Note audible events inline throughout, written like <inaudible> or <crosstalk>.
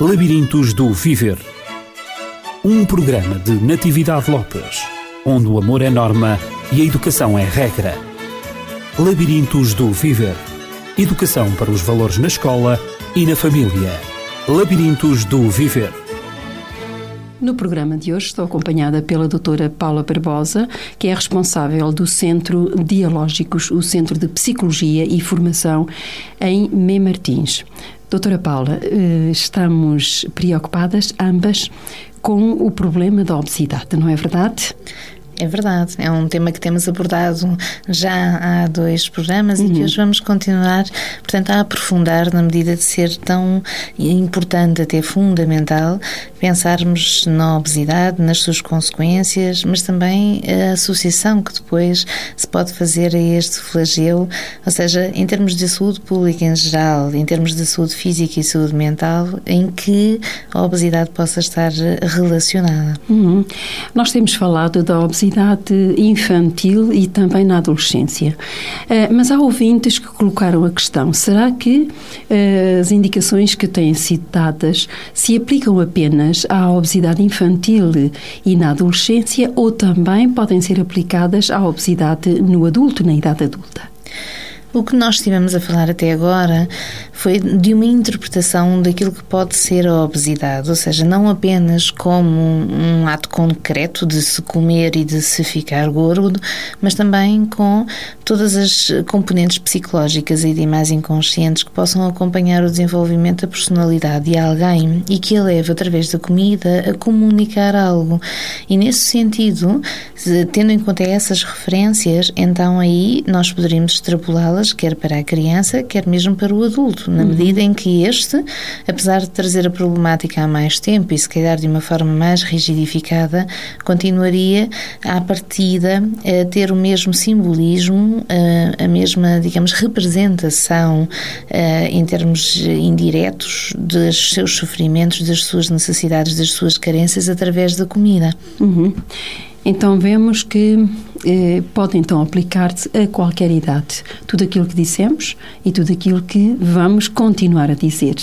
Labirintos do Viver. Um programa de Natividade Lopes, onde o amor é norma e a educação é regra. Labirintos do Viver. Educação para os valores na escola e na família. Labirintos do Viver. No programa de hoje estou acompanhada pela doutora Paula Barbosa, que é responsável do Centro Dialógicos, o Centro de Psicologia e Formação em Mem Martins. Doutora Paula, eh, estamos preocupadas ambas com o problema da obesidade, não é verdade? É verdade, é um tema que temos abordado já há dois programas uhum. e que uhum. hoje vamos continuar, portanto, a aprofundar na medida de ser tão importante, até fundamental, pensarmos na obesidade, nas suas consequências, mas também a associação que depois se pode fazer a este flagelo, ou seja, em termos de saúde pública em geral, em termos de saúde física e saúde mental, em que a obesidade possa estar relacionada. Uhum. Nós temos falado da obesidade obesidade infantil e também na adolescência. Eh, mas há ouvintes que colocaram a questão: será que eh, as indicações que têm sido dadas se aplicam apenas à obesidade infantil e na adolescência ou também podem ser aplicadas à obesidade no adulto, na idade adulta? O que nós estivemos a falar até agora foi de uma interpretação daquilo que pode ser a obesidade, ou seja, não apenas como um ato concreto de se comer e de se ficar gordo, mas também com todas as componentes psicológicas e demais inconscientes que possam acompanhar o desenvolvimento da personalidade de alguém e que a leva, através da comida, a comunicar algo. E nesse sentido, tendo em conta essas referências, então aí nós poderíamos extrapolá-las quer para a criança, quer mesmo para o adulto, na uhum. medida em que este, apesar de trazer a problemática há mais tempo e se calhar de uma forma mais rigidificada, continuaria à partida a ter o mesmo simbolismo, a mesma, digamos, representação em termos indiretos dos seus sofrimentos, das suas necessidades, das suas carências através da comida. Uhum. Então vemos que eh, pode então aplicar-se a qualquer idade. Tudo aquilo que dissemos e tudo aquilo que vamos continuar a dizer.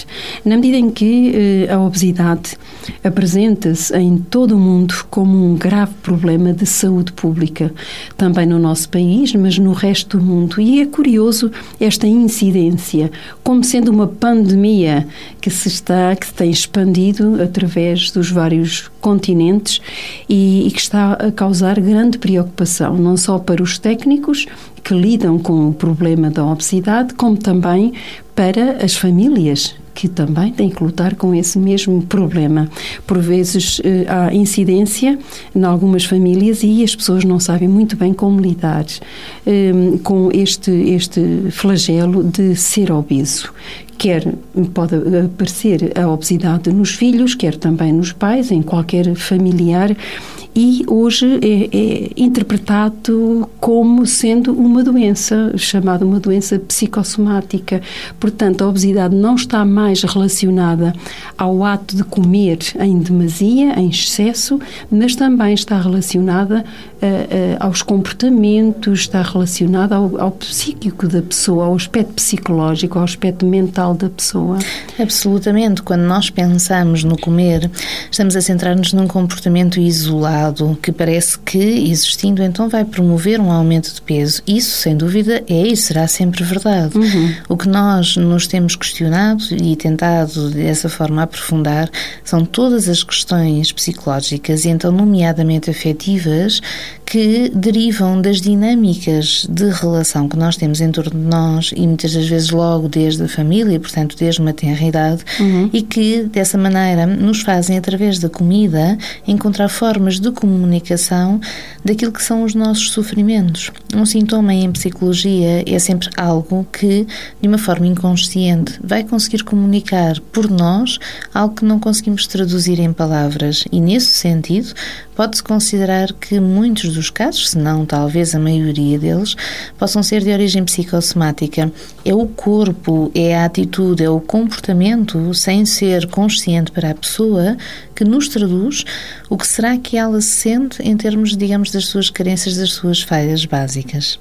Na medida em que eh, a obesidade apresenta-se em todo o mundo como um grave problema de saúde pública, também no nosso país, mas no resto do mundo. E é curioso esta incidência, como sendo uma pandemia que se está, que se tem expandido através dos vários continentes e, e que está a causar grande preocupação, não só para os técnicos que lidam com o problema da obesidade, como também para as famílias que também têm que lutar com esse mesmo problema. Por vezes eh, há incidência em algumas famílias e as pessoas não sabem muito bem como lidar eh, com este, este flagelo de ser obeso. Quer pode aparecer a obesidade nos filhos, quer também nos pais, em qualquer familiar e hoje é, é, interpretado como sendo uma doença, chamada uma doença psicossomática. Portanto, a obesidade não está mais relacionada ao ato de comer em demasia, em excesso, mas também está relacionada uh, uh, aos comportamentos, está relacionada ao, ao psíquico da pessoa, ao aspecto psicológico, ao aspecto mental da pessoa. Absolutamente. Quando nós pensamos no comer, estamos a centrar-nos num comportamento isolado que parece que, existindo, então vai promover um aumento de peso. Isso, sem dúvida, é e será sempre verdade. Uhum. O que nós nos temos questionado e tentado dessa forma aprofundar são todas as questões psicológicas e, então, nomeadamente afetivas, que derivam das dinâmicas de relação que nós temos em torno de nós e muitas das vezes logo desde a família, portanto desde uma tenra idade, uhum. e que dessa maneira nos fazem, através da comida, encontrar formas de comunicação daquilo que são os nossos sofrimentos. Um sintoma em psicologia é sempre algo que, de uma forma inconsciente, vai conseguir comunicar por nós algo que não conseguimos traduzir em palavras, e nesse sentido, pode-se considerar que muitos dos casos, se não talvez a maioria deles, possam ser de origem psicossomática. É o corpo, é a atitude, é o comportamento, sem ser consciente para a pessoa, que nos traduz o que será que ela sente em termos, digamos, das suas carências, das suas falhas básicas.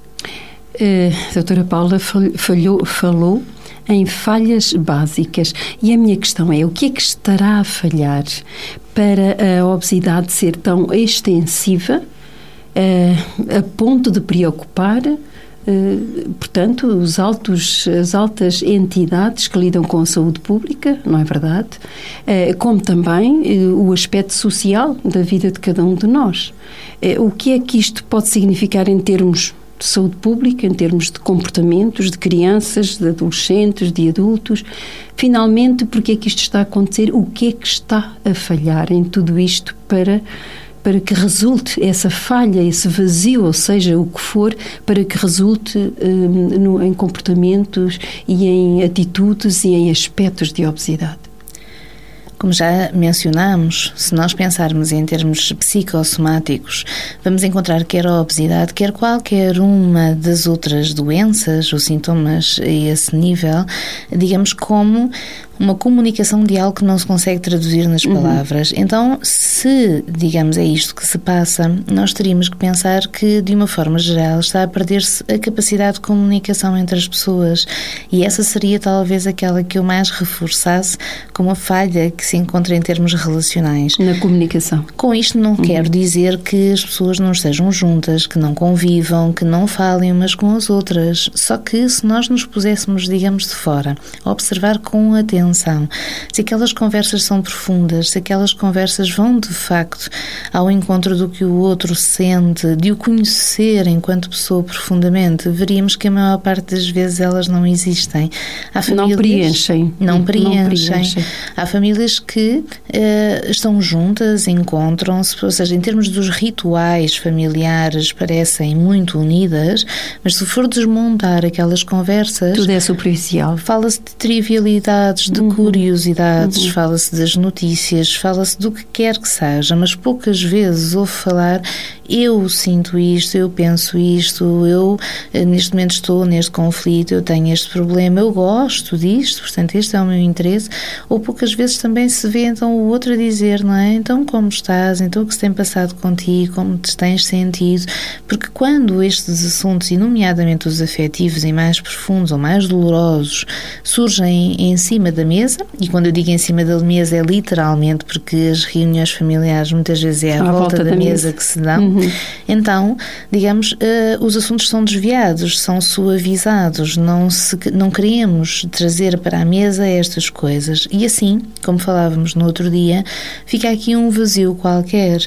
Uh, doutora Paula falhou, falou em falhas básicas. E a minha questão é: o que é que estará a falhar para a obesidade ser tão extensiva uh, a ponto de preocupar? Uh, portanto, os altos, as altas entidades que lidam com a saúde pública, não é verdade? Uh, como também o aspecto social da vida de cada um de nós. o que é que isto pode significar em termos de saúde pública, em termos de comportamentos de crianças, de adolescentes, de adultos. Finalmente, porque é que isto está a acontecer? O que é que está a falhar em tudo isto para para que resulte essa falha, esse vazio, ou seja, o que for, para que resulte um, no, em comportamentos e em atitudes e em aspectos de obesidade. Como já mencionamos, se nós pensarmos em termos psicossomáticos, vamos encontrar quer a obesidade, quer qualquer uma das outras doenças ou sintomas a esse nível, digamos como uma comunicação de algo que não se consegue traduzir nas uhum. palavras. Uhum. Então, se, digamos, é isto que se passa, nós teríamos que pensar que, de uma forma geral, está a perder-se a capacidade de comunicação entre as pessoas. E essa seria talvez aquela que eu mais reforçasse como a falha que se encontra em termos relacionais. Na comunicação. Com isto, não uhum. quero dizer que as pessoas não estejam juntas, que não convivam, que não falem umas com as outras. Só que, se nós nos puséssemos, digamos, de fora, observar com atenção atenção, se aquelas conversas são profundas, se aquelas conversas vão de facto ao encontro do que o outro sente, de o conhecer enquanto pessoa profundamente, veríamos que a maior parte das vezes elas não existem. Há famílias, não preenchem. Não preenchem. Não preenchem. Há famílias que uh, estão juntas, encontram-se, ou seja, em termos dos rituais familiares, parecem muito unidas, mas se for desmontar aquelas conversas. Tudo é superficial. Fala-se de trivialidades, de de uhum. curiosidades, uhum. fala-se das notícias, fala-se do que quer que seja, mas poucas vezes ouve falar eu sinto isto, eu penso isto, eu eh, neste momento estou neste conflito, eu tenho este problema, eu gosto disto, portanto este é o meu interesse, ou poucas vezes também se vê então o outro a dizer, não é? Então como estás? Então o que se tem passado contigo? Como te tens sentido? Porque quando estes assuntos, e nomeadamente os afetivos e mais profundos ou mais dolorosos, surgem em cima da mesa, e quando eu digo em cima da mesa é literalmente porque as reuniões familiares muitas vezes é à, à volta, volta, da, da mesa, mesa, que se dão, uhum. Então, digamos, uh, os assuntos são desviados, são suavizados, não, se, não queremos trazer para a mesa estas coisas. E assim, como falávamos no outro dia, fica aqui um vazio qualquer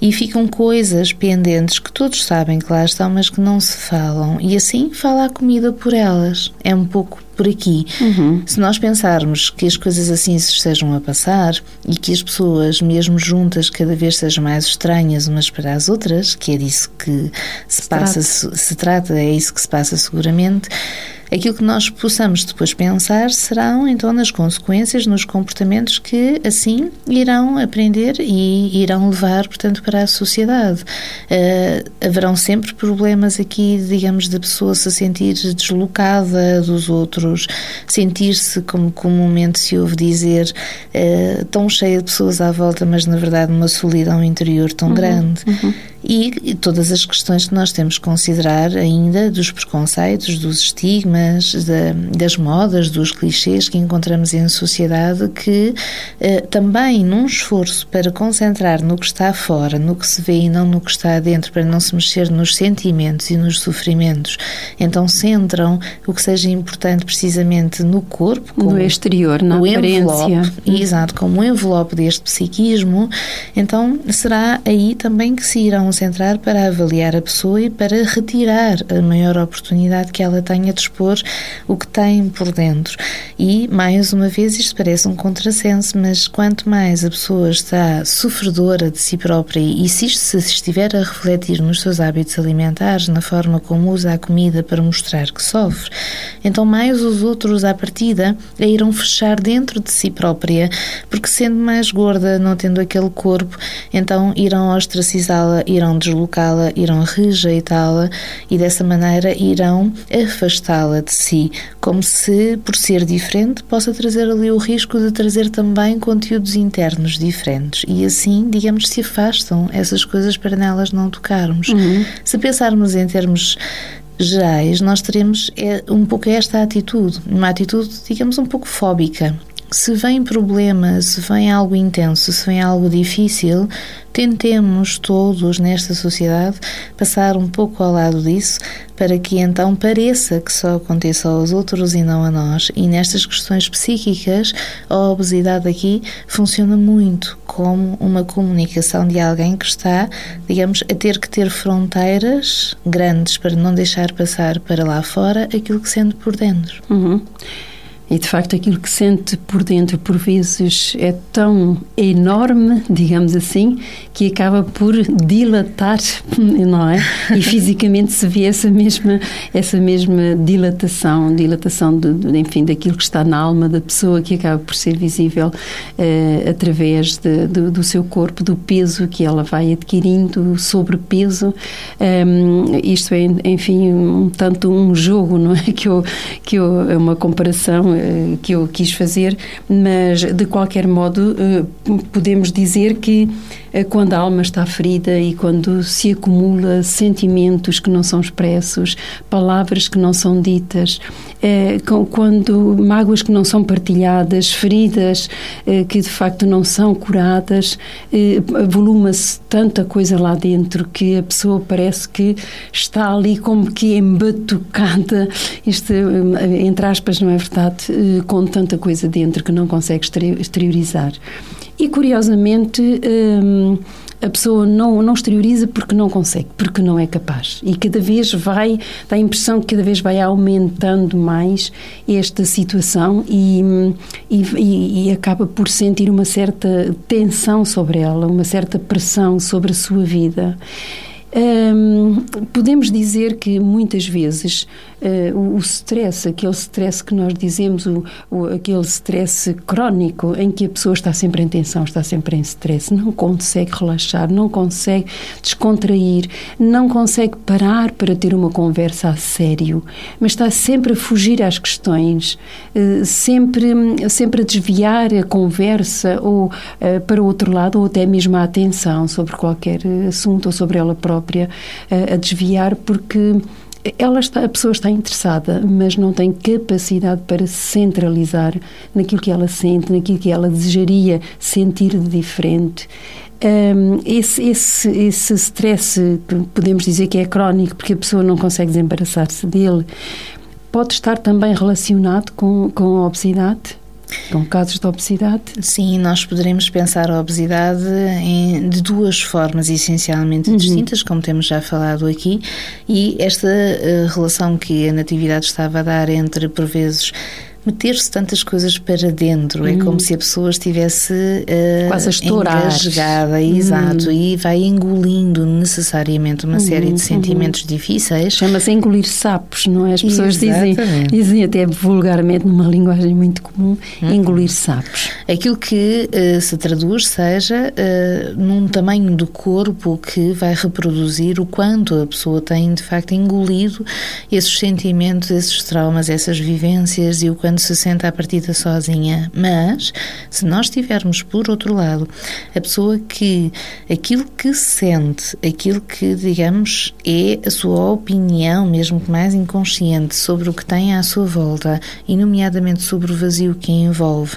e ficam coisas pendentes que todos sabem que lá estão, mas que não se falam. E assim fala a comida por elas. É um pouco por aqui. Uhum. Se nós pensarmos que as coisas assim se estejam a passar e que as pessoas, mesmo juntas, cada vez sejam mais estranhas umas para as outras, que é disso que se, se passa, trata. Se, se trata, é isso que se passa seguramente aquilo que nós possamos depois pensar serão então nas consequências, nos comportamentos que assim irão aprender e irão levar, portanto, para a sociedade. Uh, haverão sempre problemas aqui, digamos, da pessoa se sentir deslocada dos outros, sentir-se, como comumente se ouve dizer, uh, tão cheia de pessoas à volta, mas na verdade uma solidão interior tão uhum, grande. Uhum e todas as questões que nós temos que considerar ainda dos preconceitos, dos estigmas, das modas, dos clichês que encontramos em sociedade, que eh, também num esforço para concentrar no que está fora, no que se vê e não no que está dentro, para não se mexer nos sentimentos e nos sofrimentos, então centram o que seja importante precisamente no corpo, como no exterior, na aparência. Envelope, exato, como envelope deste psiquismo, então será aí também que se irão concentrar para avaliar a pessoa e para retirar a maior oportunidade que ela tenha de expor o que tem por dentro. E, mais uma vez, isto parece um contrassenso, mas quanto mais a pessoa está sofredora de si própria e se isto se estiver a refletir nos seus hábitos alimentares, na forma como usa a comida para mostrar que sofre, então mais os outros à partida a irão fechar dentro de si própria, porque sendo mais gorda, não tendo aquele corpo, então irão ostracizá-la, deslocá-la, irão rejeitá-la e dessa maneira irão afastá-la de si, como se, por ser diferente, possa trazer ali o risco de trazer também conteúdos internos diferentes e assim, digamos, se afastam essas coisas para nelas não tocarmos. Uhum. Se pensarmos em termos gerais, nós teremos é, um pouco esta atitude, uma atitude, digamos, um pouco fóbica. Se vem problema, se vem algo intenso, se vem algo difícil, tentemos todos nesta sociedade passar um pouco ao lado disso para que então pareça que só aconteça aos outros e não a nós. E nestas questões psíquicas, a obesidade aqui funciona muito como uma comunicação de alguém que está, digamos, a ter que ter fronteiras grandes para não deixar passar para lá fora aquilo que sente por dentro. Uhum. E de facto, aquilo que sente por dentro, por vezes, é tão enorme, digamos assim, que acaba por dilatar, <laughs> não é? E fisicamente se vê essa mesma, essa mesma dilatação, dilatação, de, de enfim, daquilo que está na alma da pessoa, que acaba por ser visível eh, através de, do, do, seu corpo, do peso que ela vai adquirindo, sobrepeso. Um, isto é, enfim, um tanto um jogo, não é? <laughs> Que eu, que eu, é uma comparação eh, que eu quis fazer, mas de qualquer modo eh, podemos dizer que quando a alma está ferida e quando se acumula sentimentos que não são expressos, palavras que não são ditas, quando mágoas que não são partilhadas, feridas que de facto não são curadas, voluma-se tanta coisa lá dentro que a pessoa parece que está ali como que embatucada, isto entre aspas não é verdade, eh, com tanta coisa dentro que não consegue exteriorizar. E curiosamente, hum, a pessoa não, não exterioriza porque não consegue, porque não é capaz. E cada vez vai, dá a impressão que cada vez vai aumentando mais esta situação e, e, e, acaba por sentir uma certa tensão sobre ela, uma certa pressão sobre a sua vida. Hum, podemos dizer que muitas vezes uh, o, o stress, aquele stress que nós dizemos, o, o, aquele stress crónico em que a pessoa está sempre em tensão, está sempre em stress, não consegue relaxar, não consegue descontrair, não consegue parar para ter uma conversa a sério, mas está sempre a fugir às questões, uh, sempre, sempre a desviar a conversa ou uh, para o outro lado ou até mesmo a atenção sobre qualquer assunto ou sobre ela própria, a desviar porque ela está, a pessoa está interessada, mas não tem capacidade para se centralizar naquilo que ela sente, naquilo que ela desejaria sentir de diferente. Um, esse, esse, esse stress, podemos dizer que é crónico, porque a pessoa não consegue desembaraçar-se dele, pode estar também relacionado com, com a obesidade? Com casos de obesidade? Sim, nós poderemos pensar a obesidade em, de duas formas essencialmente uhum. distintas, como temos já falado aqui, e esta uh, relação que a Natividade estava a dar entre, por vezes, meter-se tantas coisas para dentro. Hum. É como uhum. se a pessoa estivesse uh, quase a estourar. engasgada, hum. exato, e vai engolindo necessariamente uma série de uhum. sentimentos difíceis. Chama-se engolir sapos, não é? As pessoas dizem, dizem até vulgarmente, numa linguagem muito comum, uhum. engolir sapos. Aquilo que uh, se traduz seja uh, num tamanho do corpo que vai reproduzir o quanto a pessoa tem de facto engolido esses sentimentos, esses traumas, essas vivências e o quanto quando se senta à partida sozinha. Mas, se nós tivermos, por outro lado, a pessoa que aquilo que sente, aquilo que, digamos, é a sua opinião, mesmo que mais inconsciente, sobre o que tem à sua volta, e nomeadamente sobre o vazio que envolve,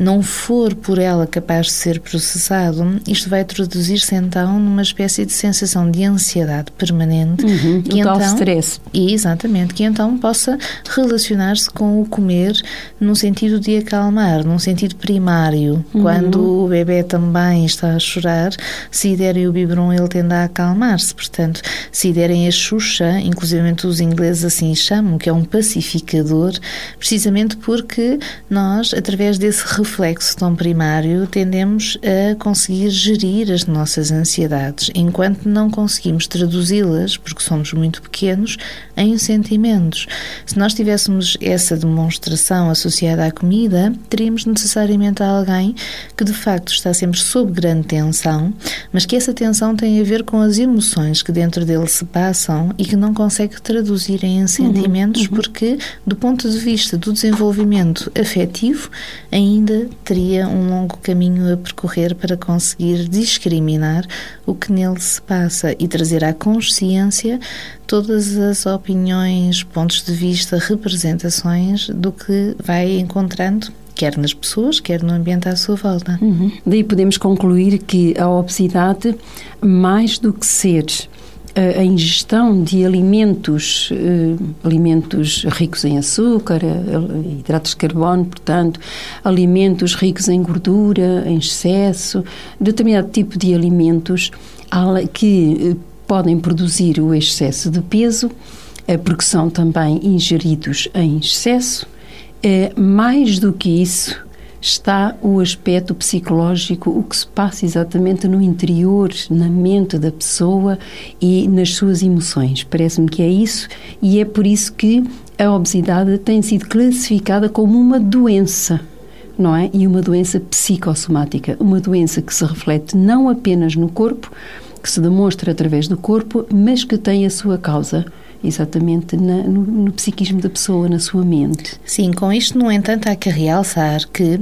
não for por ela capaz de ser processado, isto vai traduzir-se então numa espécie de sensação de ansiedade permanente. Uhum, que então, stress. Exatamente, que então possa relacionar-se com o comer num sentido de acalmar, num sentido primário. Uhum. Quando o bebê também está a chorar, se derem o biberon, ele tende a acalmar-se. Portanto, se derem a xuxa, inclusive os ingleses assim chamam, que é um pacificador, precisamente porque nós, através desse reflexo tão primário, tendemos a conseguir gerir as nossas ansiedades, enquanto não conseguimos traduzi-las, porque somos muito pequenos, em sentimentos. Se nós tivéssemos essa demonstração associada à comida, teríamos necessariamente alguém que de facto está sempre sob grande tensão, mas que essa tensão tem a ver com as emoções que dentro dele se passam e que não consegue traduzir em sentimentos, uhum, uhum. porque, do ponto de vista do desenvolvimento afetivo, ainda teria um longo caminho a percorrer para conseguir discriminar o que nele se passa e trazer à consciência todas as opiniões, pontos de vista, representações do que vai encontrando quer nas pessoas, quer no ambiente à sua volta. Uhum. Daí podemos concluir que a obesidade, mais do que ser a ingestão de alimentos, uh, alimentos ricos em açúcar, uh, hidratos de carbono, portanto, alimentos ricos em gordura, em excesso, determinado tipo de alimentos que podem produzir o excesso de peso, porque são também ingeridos em excesso. Mais do que isso, está o aspecto psicológico, o que se passa exatamente no interior, na mente da pessoa e nas suas emoções. Parece-me que é isso e é por isso que a obesidade tem sido classificada como uma doença. Não é? E uma doença psicossomática, uma doença que se reflete não apenas no corpo, que se demonstra através do corpo, mas que tem a sua causa exatamente na, no, no, psiquismo da pessoa, na sua mente. Sim, com isto, no entanto, há que realçar que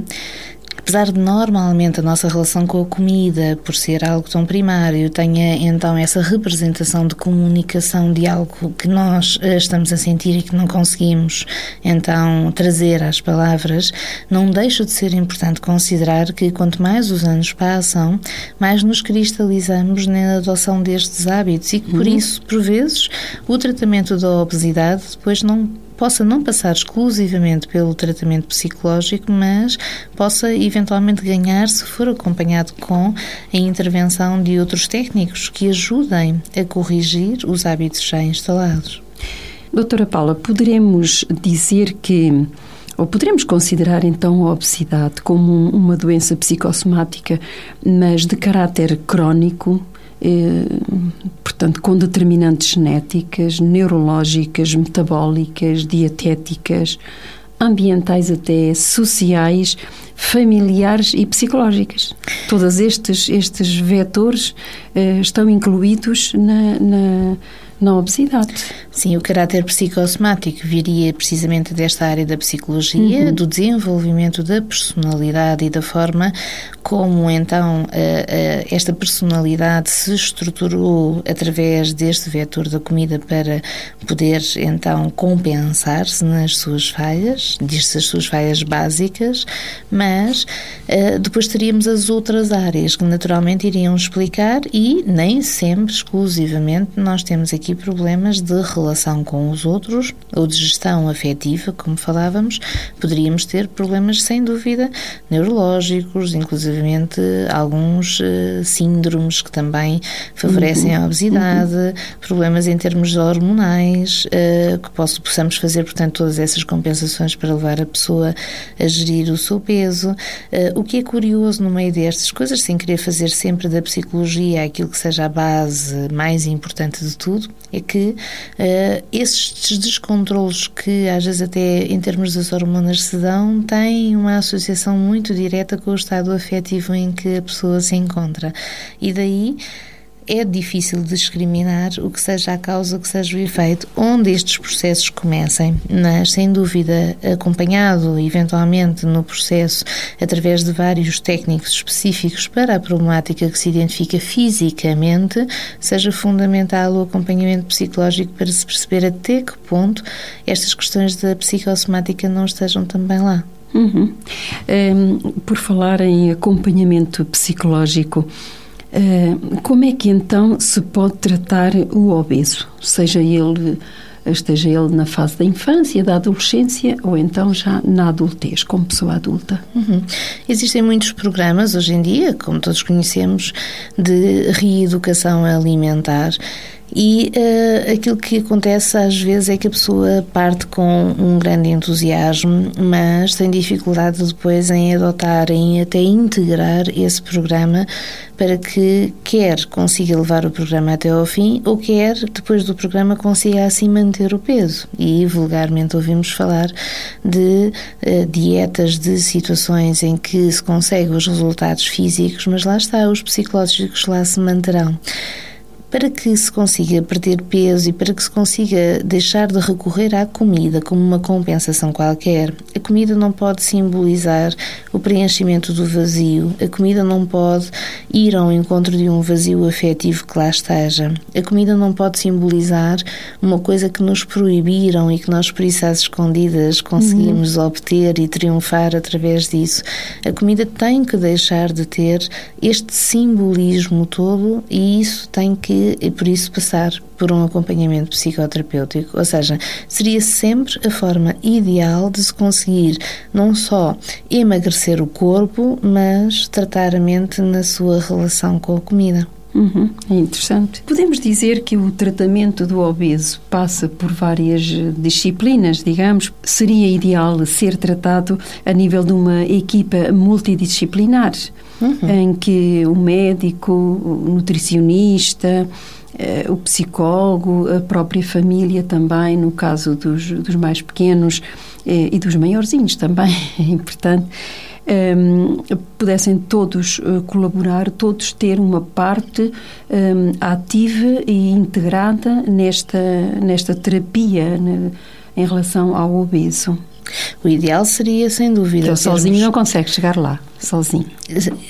apesar de normalmente a nossa relação com a comida, por ser algo tão primário, tenha então essa representação de comunicação de algo que nós eh, estamos a sentir e que não conseguimos então trazer às palavras, não deixa de ser importante considerar que quanto mais os anos passam, mais nos cristalizamos na adoção destes hábitos e que por uhum. isso, por vezes, o tratamento da obesidade depois não possa não passar exclusivamente pelo tratamento psicológico, mas possa eventualmente ganhar se for acompanhado com a intervenção de outros técnicos que ajudem a corrigir os hábitos já instalados. Doutora Paula, poderemos dizer que ou poderemos considerar então a obesidade como uma doença psicossomática, mas de caráter crónico, portanto, com determinantes genéticas, neurológicas, metabólicas, dietéticas, ambientais até, sociais, familiares e psicológicas. Todos estes, estes vetores eh, estão incluídos na, na na obesidade. Sim, o caráter psicossomático viria precisamente desta área da psicologia, uhum. do desenvolvimento da personalidade e da forma como então esta personalidade se estruturou através deste vetor da comida para poder então compensar-se nas suas falhas, diz-se as suas falhas básicas, mas uh, depois teríamos as outras áreas que naturalmente iriam explicar e nem sempre exclusivamente nós temos aqui problemas de relação com os outros ou de gestão afetiva, como falávamos, poderíamos ter problemas sem dúvida neurológicos, inclusive alguns uh, síndromes que também favorecem uhum. a obesidade, uhum. problemas em termos hormonais, uh, que posso, possamos fazer, portanto, todas essas compensações para levar a pessoa a gerir o seu peso. Uh, o que é curioso no meio destas coisas, sem querer fazer sempre da psicologia aquilo que seja a base mais importante de tudo, é que esses descontrolos que às vezes até em termos das hormonas se dão têm uma associação muito direta com o estado afetivo em que a pessoa se encontra. E daí é difícil discriminar o que seja a causa, o que seja o efeito, onde estes processos comecem, mas sem dúvida acompanhado eventualmente no processo através de vários técnicos específicos para a problemática que se identifica fisicamente, seja fundamental o acompanhamento psicológico para se perceber até que ponto estas questões da psicossomática não estejam também lá. Uhum. Um, por falar em acompanhamento psicológico, como é que então se pode tratar o obeso? Seja ele esteja ele na fase da infância, da adolescência ou então já na adultez, como pessoa adulta. Uhum. Existem muitos programas hoje em dia, como todos conhecemos, de reeducação alimentar E uh, aquilo que acontece às vezes é que a pessoa parte com um grande entusiasmo, mas tem dificuldade depois em adotar, em até integrar esse programa para que quer consiga levar o programa até ao fim ou quer depois do programa consiga assim manter o peso. E vulgarmente ouvimos falar de uh, dietas de situações em que se consegue os resultados físicos, mas lá está, os psicológicos lá se manterão. Para que se consiga perder peso e para que se consiga deixar de recorrer à comida como uma compensação qualquer, a comida não pode simbolizar o preenchimento do vazio, a comida não pode ir ao encontro de um vazio afetivo que lá esteja, a comida não pode simbolizar uma coisa que nos proibiram e que nós, por isso, às escondidas, conseguimos uhum. obter e triunfar através disso. A comida tem que deixar de ter este simbolismo todo e isso tem que e, por isso passar por um acompanhamento psicoterapêutico, ou seja, seria sempre a forma ideal de se conseguir não só emagrecer o corpo, mas tratar a mente na sua relação com a comida. Uhum, é interessante. Podemos dizer que o tratamento do obeso passa por várias disciplinas, digamos. Seria ideal ser tratado a nível de uma equipa multidisciplinar, uhum. em que o médico, o nutricionista, eh, o psicólogo, a própria família também, no caso dos, dos mais pequenos eh, e dos maiorzinhos também, <laughs> é importante um, pudessem todos uh, colaborar, todos ter uma parte um, ativa e integrada nesta, nesta terapia né, em relação ao obeso. O ideal seria, sem dúvida. Que sozinho não consegue chegar lá sozinho.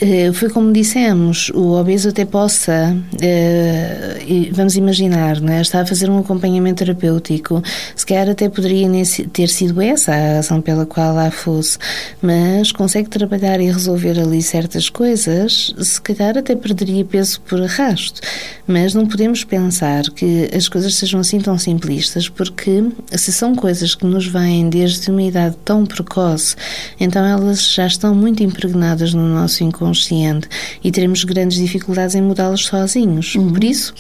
Eh, foi como dissemos, o obeso até possa, eh, vamos imaginar, né, está a fazer um acompanhamento terapêutico, se calhar até poderia ter sido essa a razão pela qual lá fosse, mas consegue trabalhar e resolver ali certas coisas, se calhar até perderia peso por arrasto. Mas não podemos pensar que as coisas sejam assim tão simplistas, porque se são coisas que nos vêm desde uma idade tão precoce, então elas já estão muito impregnadas impregnadas no nosso inconsciente e teremos grandes dificuldades em mudá-las sozinhos. Uhum. Por isso,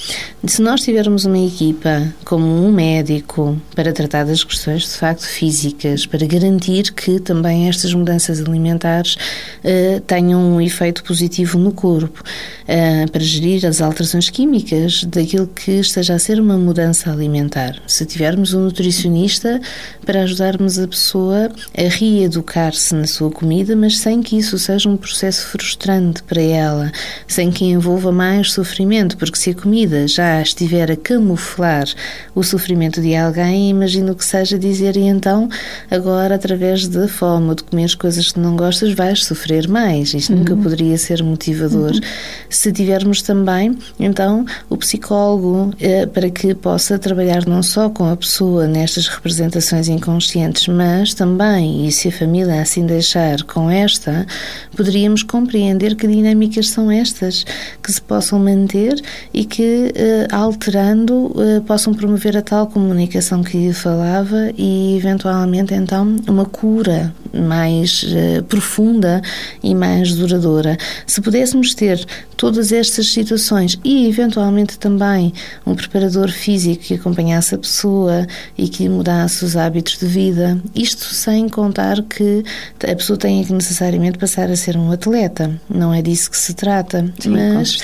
se nós tivermos uma equipa como um médico para tratar das questões de facto físicas, para garantir que também estas mudanças alimentares uh, tenham um efeito positivo no corpo, uh, para gerir as alterações químicas daquilo que esteja a ser uma mudança alimentar. Se tivermos um nutricionista para ajudarmos a pessoa a reeducar-se na sua comida, mas sem que isso seja um processo frustrante para ela, sem que envolva mais sofrimento, porque se a comida já estiver a camuflar o sofrimento de alguém, imagino que seja dizer e então agora através da fome ou de comer as coisas que não gostas vais sofrer mais. Isto uhum. nunca poderia ser motivador. Uhum. Se tivermos também, então, o psicólogo eh, para que possa trabalhar não só com a pessoa nestas representações inconscientes, mas também, e se a família assim deixar com esta, poderíamos compreender que dinâmicas são estas, que se possam manter e que, eh, alterando, eh, possam promover a tal comunicação que falava e, eventualmente, então, uma cura mais uh, profunda e mais duradoura. Se pudéssemos ter todas estas situações e, eventualmente, também um preparador físico que acompanhasse a pessoa e que mudasse os hábitos de vida, isto sem contar que a pessoa tenha que necessariamente passar a ser um atleta, não é disso que se trata, Sim, mas,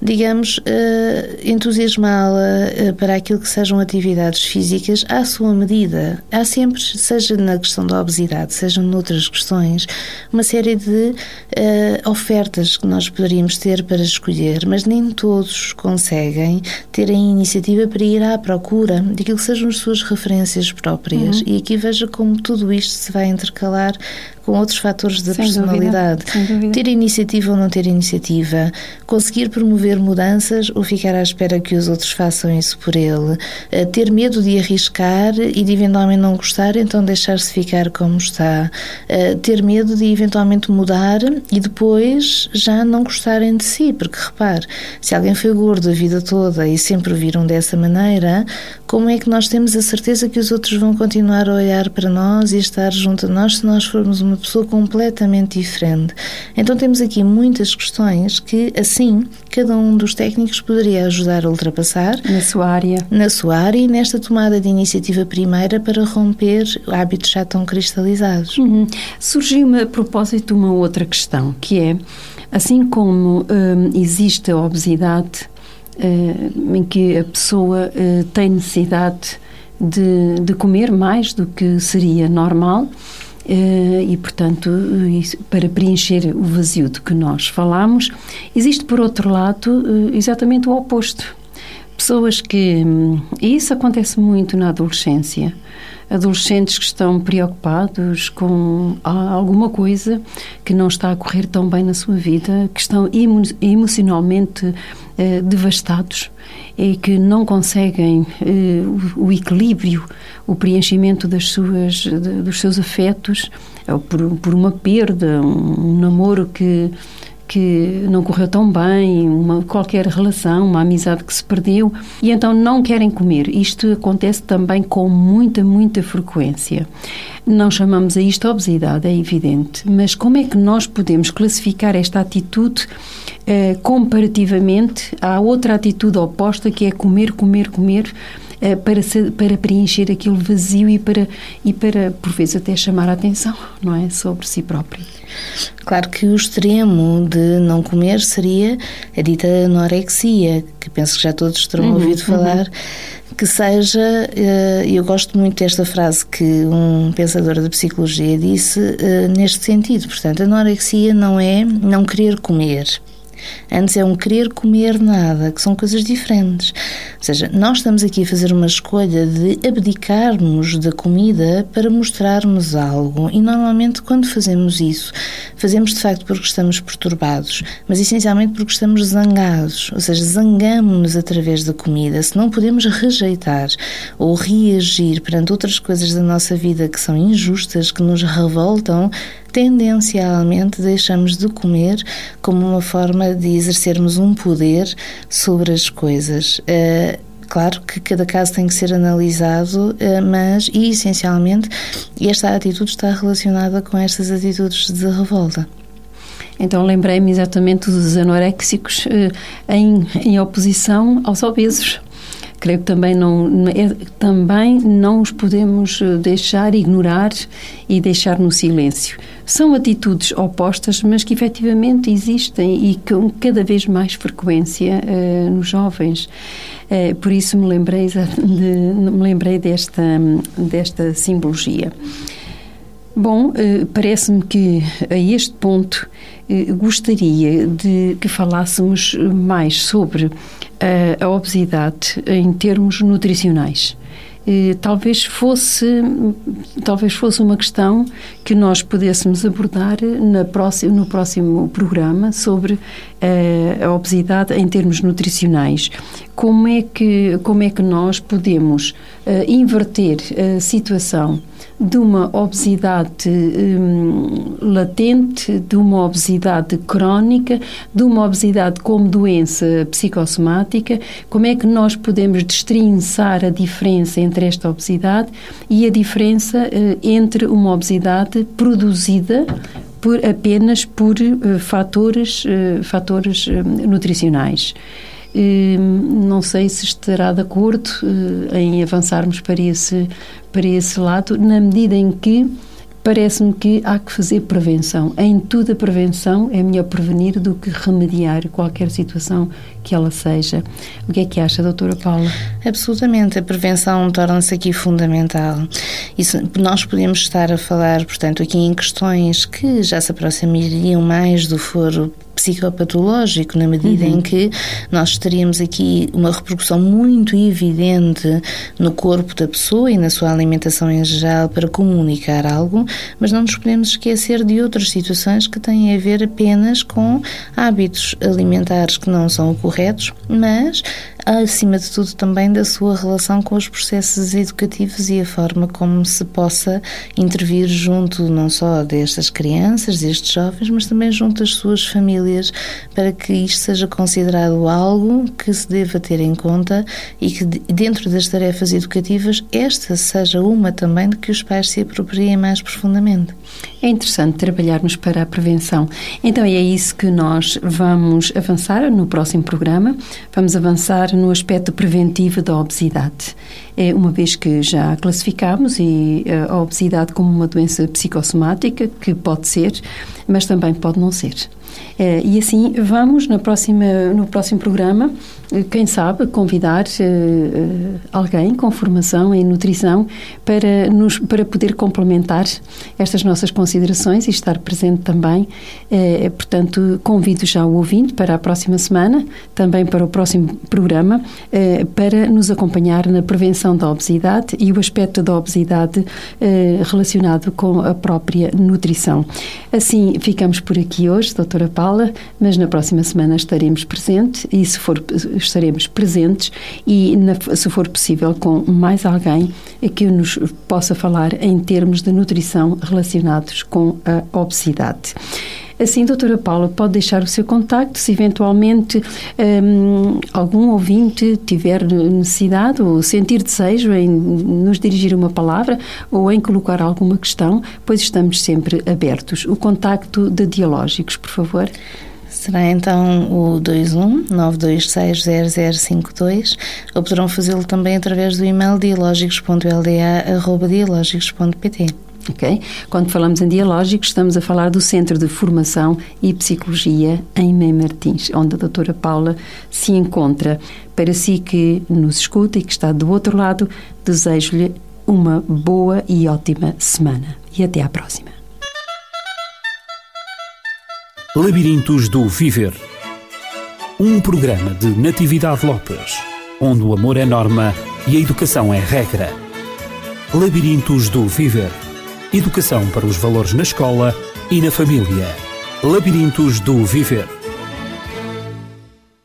digamos, uh, entusiasmá-la uh, para aquilo que sejam atividades físicas à sua medida. Há sempre, seja na questão da obesidade, seja noutras questões, uma série de uh, ofertas que nós poderíamos ter para escolher, mas nem todos conseguem ter a iniciativa para ir à procura daquilo que sejam as suas referências próprias. Uhum. E aqui veja como tudo isto se vai intercalar com outros fatores da Sem personalidade. Dúvida. Ter iniciativa ou não ter iniciativa, conseguir promover mudanças ou ficar à espera que os outros façam isso por ele, eh, ter medo de arriscar e de eventualmente não gostar, então deixar-se ficar como está, eh, ter medo de eventualmente mudar e depois já não gostarem de si, porque repare, se alguém foi gordo a vida toda e sempre o viram dessa maneira, como é que nós temos a certeza que os outros vão continuar a olhar para nós e estar junto a nós se nós formos uma pessoa completamente diferente? Grande. Então temos aqui muitas questões que, assim, cada um dos técnicos poderia ajudar a ultrapassar. Na sua área. Na sua área e nesta tomada de iniciativa primeira para romper hábitos já tão cristalizados. Uhum. Surgiu-me a propósito uma outra questão, que é, assim como hum, existe a obesidade, hum, em que a pessoa hum, tem necessidade de, de comer mais do que seria normal, e, portanto, isso, para preencher o vazio de que nós falamos, existe, por outro lado, uh, exatamente o oposto. Pessoas que. E isso acontece muito na adolescência. Adolescentes que estão preocupados com alguma coisa que não está a correr tão bem na sua vida, que estão emo emocionalmente eh, devastados e que não conseguem eh, o equilíbrio, o preenchimento das suas, de, dos seus afetos, por, por uma perda, um, um namoro que que não correu tão bem, uma, qualquer relação, uma amizade que se perdeu, e então não querem comer. Isto acontece também com muita, muita frequência. Não chamamos a isto obesidade, é evidente, mas como é que nós podemos classificar esta atitude eh, comparativamente à outra atitude oposta que é comer, comer, comer? Eh, para, para preencher aquele vazio e para, e para, por vezes, até chamar a atenção, não é? Sobre si próprio. Claro que o extremo de não comer seria a dita anorexia, que penso que já todos terão uhum, ouvido uhum. falar, que seja, eh, eu gosto muito desta frase que um pensador da psicologia disse eh, neste sentido, portanto, anorexia não é não querer comer, Antes é um querer comer nada, que são coisas diferentes. Ou seja, nós estamos aqui a fazer uma escolha de abdicarmos da comida para mostrarmos algo. E normalmente, quando fazemos isso, fazemos de facto porque estamos perturbados, mas essencialmente porque estamos zangados. Ou seja, zangamos-nos através da comida. Se não podemos rejeitar ou reagir perante outras coisas da nossa vida que são injustas, que nos revoltam, tendencialmente deixamos de comer como uma forma de exercermos um poder sobre as coisas. Uh, claro que cada caso tem que ser analisado, uh, mas e essencialmente esta atitude está relacionada com estas atitudes de revolta. Então lembrei-me exatamente dos anoréxicos uh, em, em oposição aos obesos creio que também não, é, também não os podemos eh, deixar ignorar e deixar no silêncio. São atitudes opostas, mas que efetivamente existem e com cada vez mais frequência uh, nos jovens. Uh, por isso me lembrei, de, me lembrei desta, desta simbologia. Bom, parece-me que a este ponto gostaria de que falássemos mais sobre a, a obesidade em termos nutricionais. talvez fosse talvez fosse uma questão que nós pudéssemos abordar próxima, no próximo programa sobre a, a obesidade em termos nutricionais como é que como é que nós podemos uh, inverter a situação de uma obesidade um, latente, de uma obesidade crónica, de uma obesidade como doença psicossomática, como é que nós podemos destrinçar a diferença entre esta obesidade e a diferença uh, entre uma obesidade produzida por, apenas por uh, fatores, uh, fatores nutricionais. Não sei se estará de acordo em avançarmos para esse, para esse lado, na medida em que parece-me que há que fazer prevenção. Em tudo a prevenção é melhor prevenir do que remediar qualquer situação que ela seja. O que é que acha, doutora Paula? Absolutamente, a prevenção torna-se aqui fundamental. Isso, nós podemos estar a falar, portanto, aqui em questões que já se aproximariam mais do foro psicopatológico, na medida uhum. em que nós teríamos aqui uma repercussão muito evidente no corpo da pessoa e na sua alimentação em geral para comunicar algo, mas não nos podemos esquecer de outras situações que têm a ver apenas com hábitos alimentares que não são corretos, mas acima de tudo também da sua relação com os processos educativos e a forma como se possa intervir junto não só destas crianças, destes jovens, mas também junto das suas famílias, para que isto seja considerado algo que se deva ter em conta e que dentro das tarefas educativas esta seja uma também de que os pais se apropriem mais profundamente. É interessante trabalharmos para a prevenção. Então é isso que nós vamos avançar no próximo programa. Vamos avançar no aspecto preventivo da obesidade. É uma vez que já classificamos eh, a obesidade como uma doença psicossomática, que pode ser, mas também pode não ser. É, e assim vamos na próxima, no próximo programa, quem sabe, convidar alguém com formação em nutrição para, nos, para poder complementar estas nossas considerações e estar presente também. Portanto, convido já o ouvinte para a próxima semana, também para o próximo programa, uh, para nos acompanhar na prevenção da obesidade e o aspecto da obesidade relacionado com a própria nutrição. Assim, ficamos por aqui hoje, doutora Paula, mas na próxima semana estaremos presentes e, se for, estaremos presentes e, se for possível, com mais alguém que nos possa falar em termos de nutrição relacionados com a obesidade. Assim, doutora Paula, pode deixar o seu contacto se eventualmente um, algum ouvinte tiver necessidade ou sentir desejo em nos dirigir uma palavra ou em colocar alguma questão, pois estamos sempre abertos. O contacto de Dialógicos, por favor. Será então o 21 9260052 ou poderão fazê-lo também através do e-mail dialógicos.lda.dialógicos.pt. Quando falamos em dialógicos, estamos a falar do Centro de Formação e Psicologia em Mem Martins, onde a doutora Paula se encontra. Para si que nos escuta e que está do outro lado, desejo-lhe uma boa e ótima semana. E até à próxima. Labirintos do Viver Um programa de Natividade Lopes, onde o amor é norma e a educação é regra. Labirintos do Viver Educação para os valores na escola e na família. Labirintos do Viver.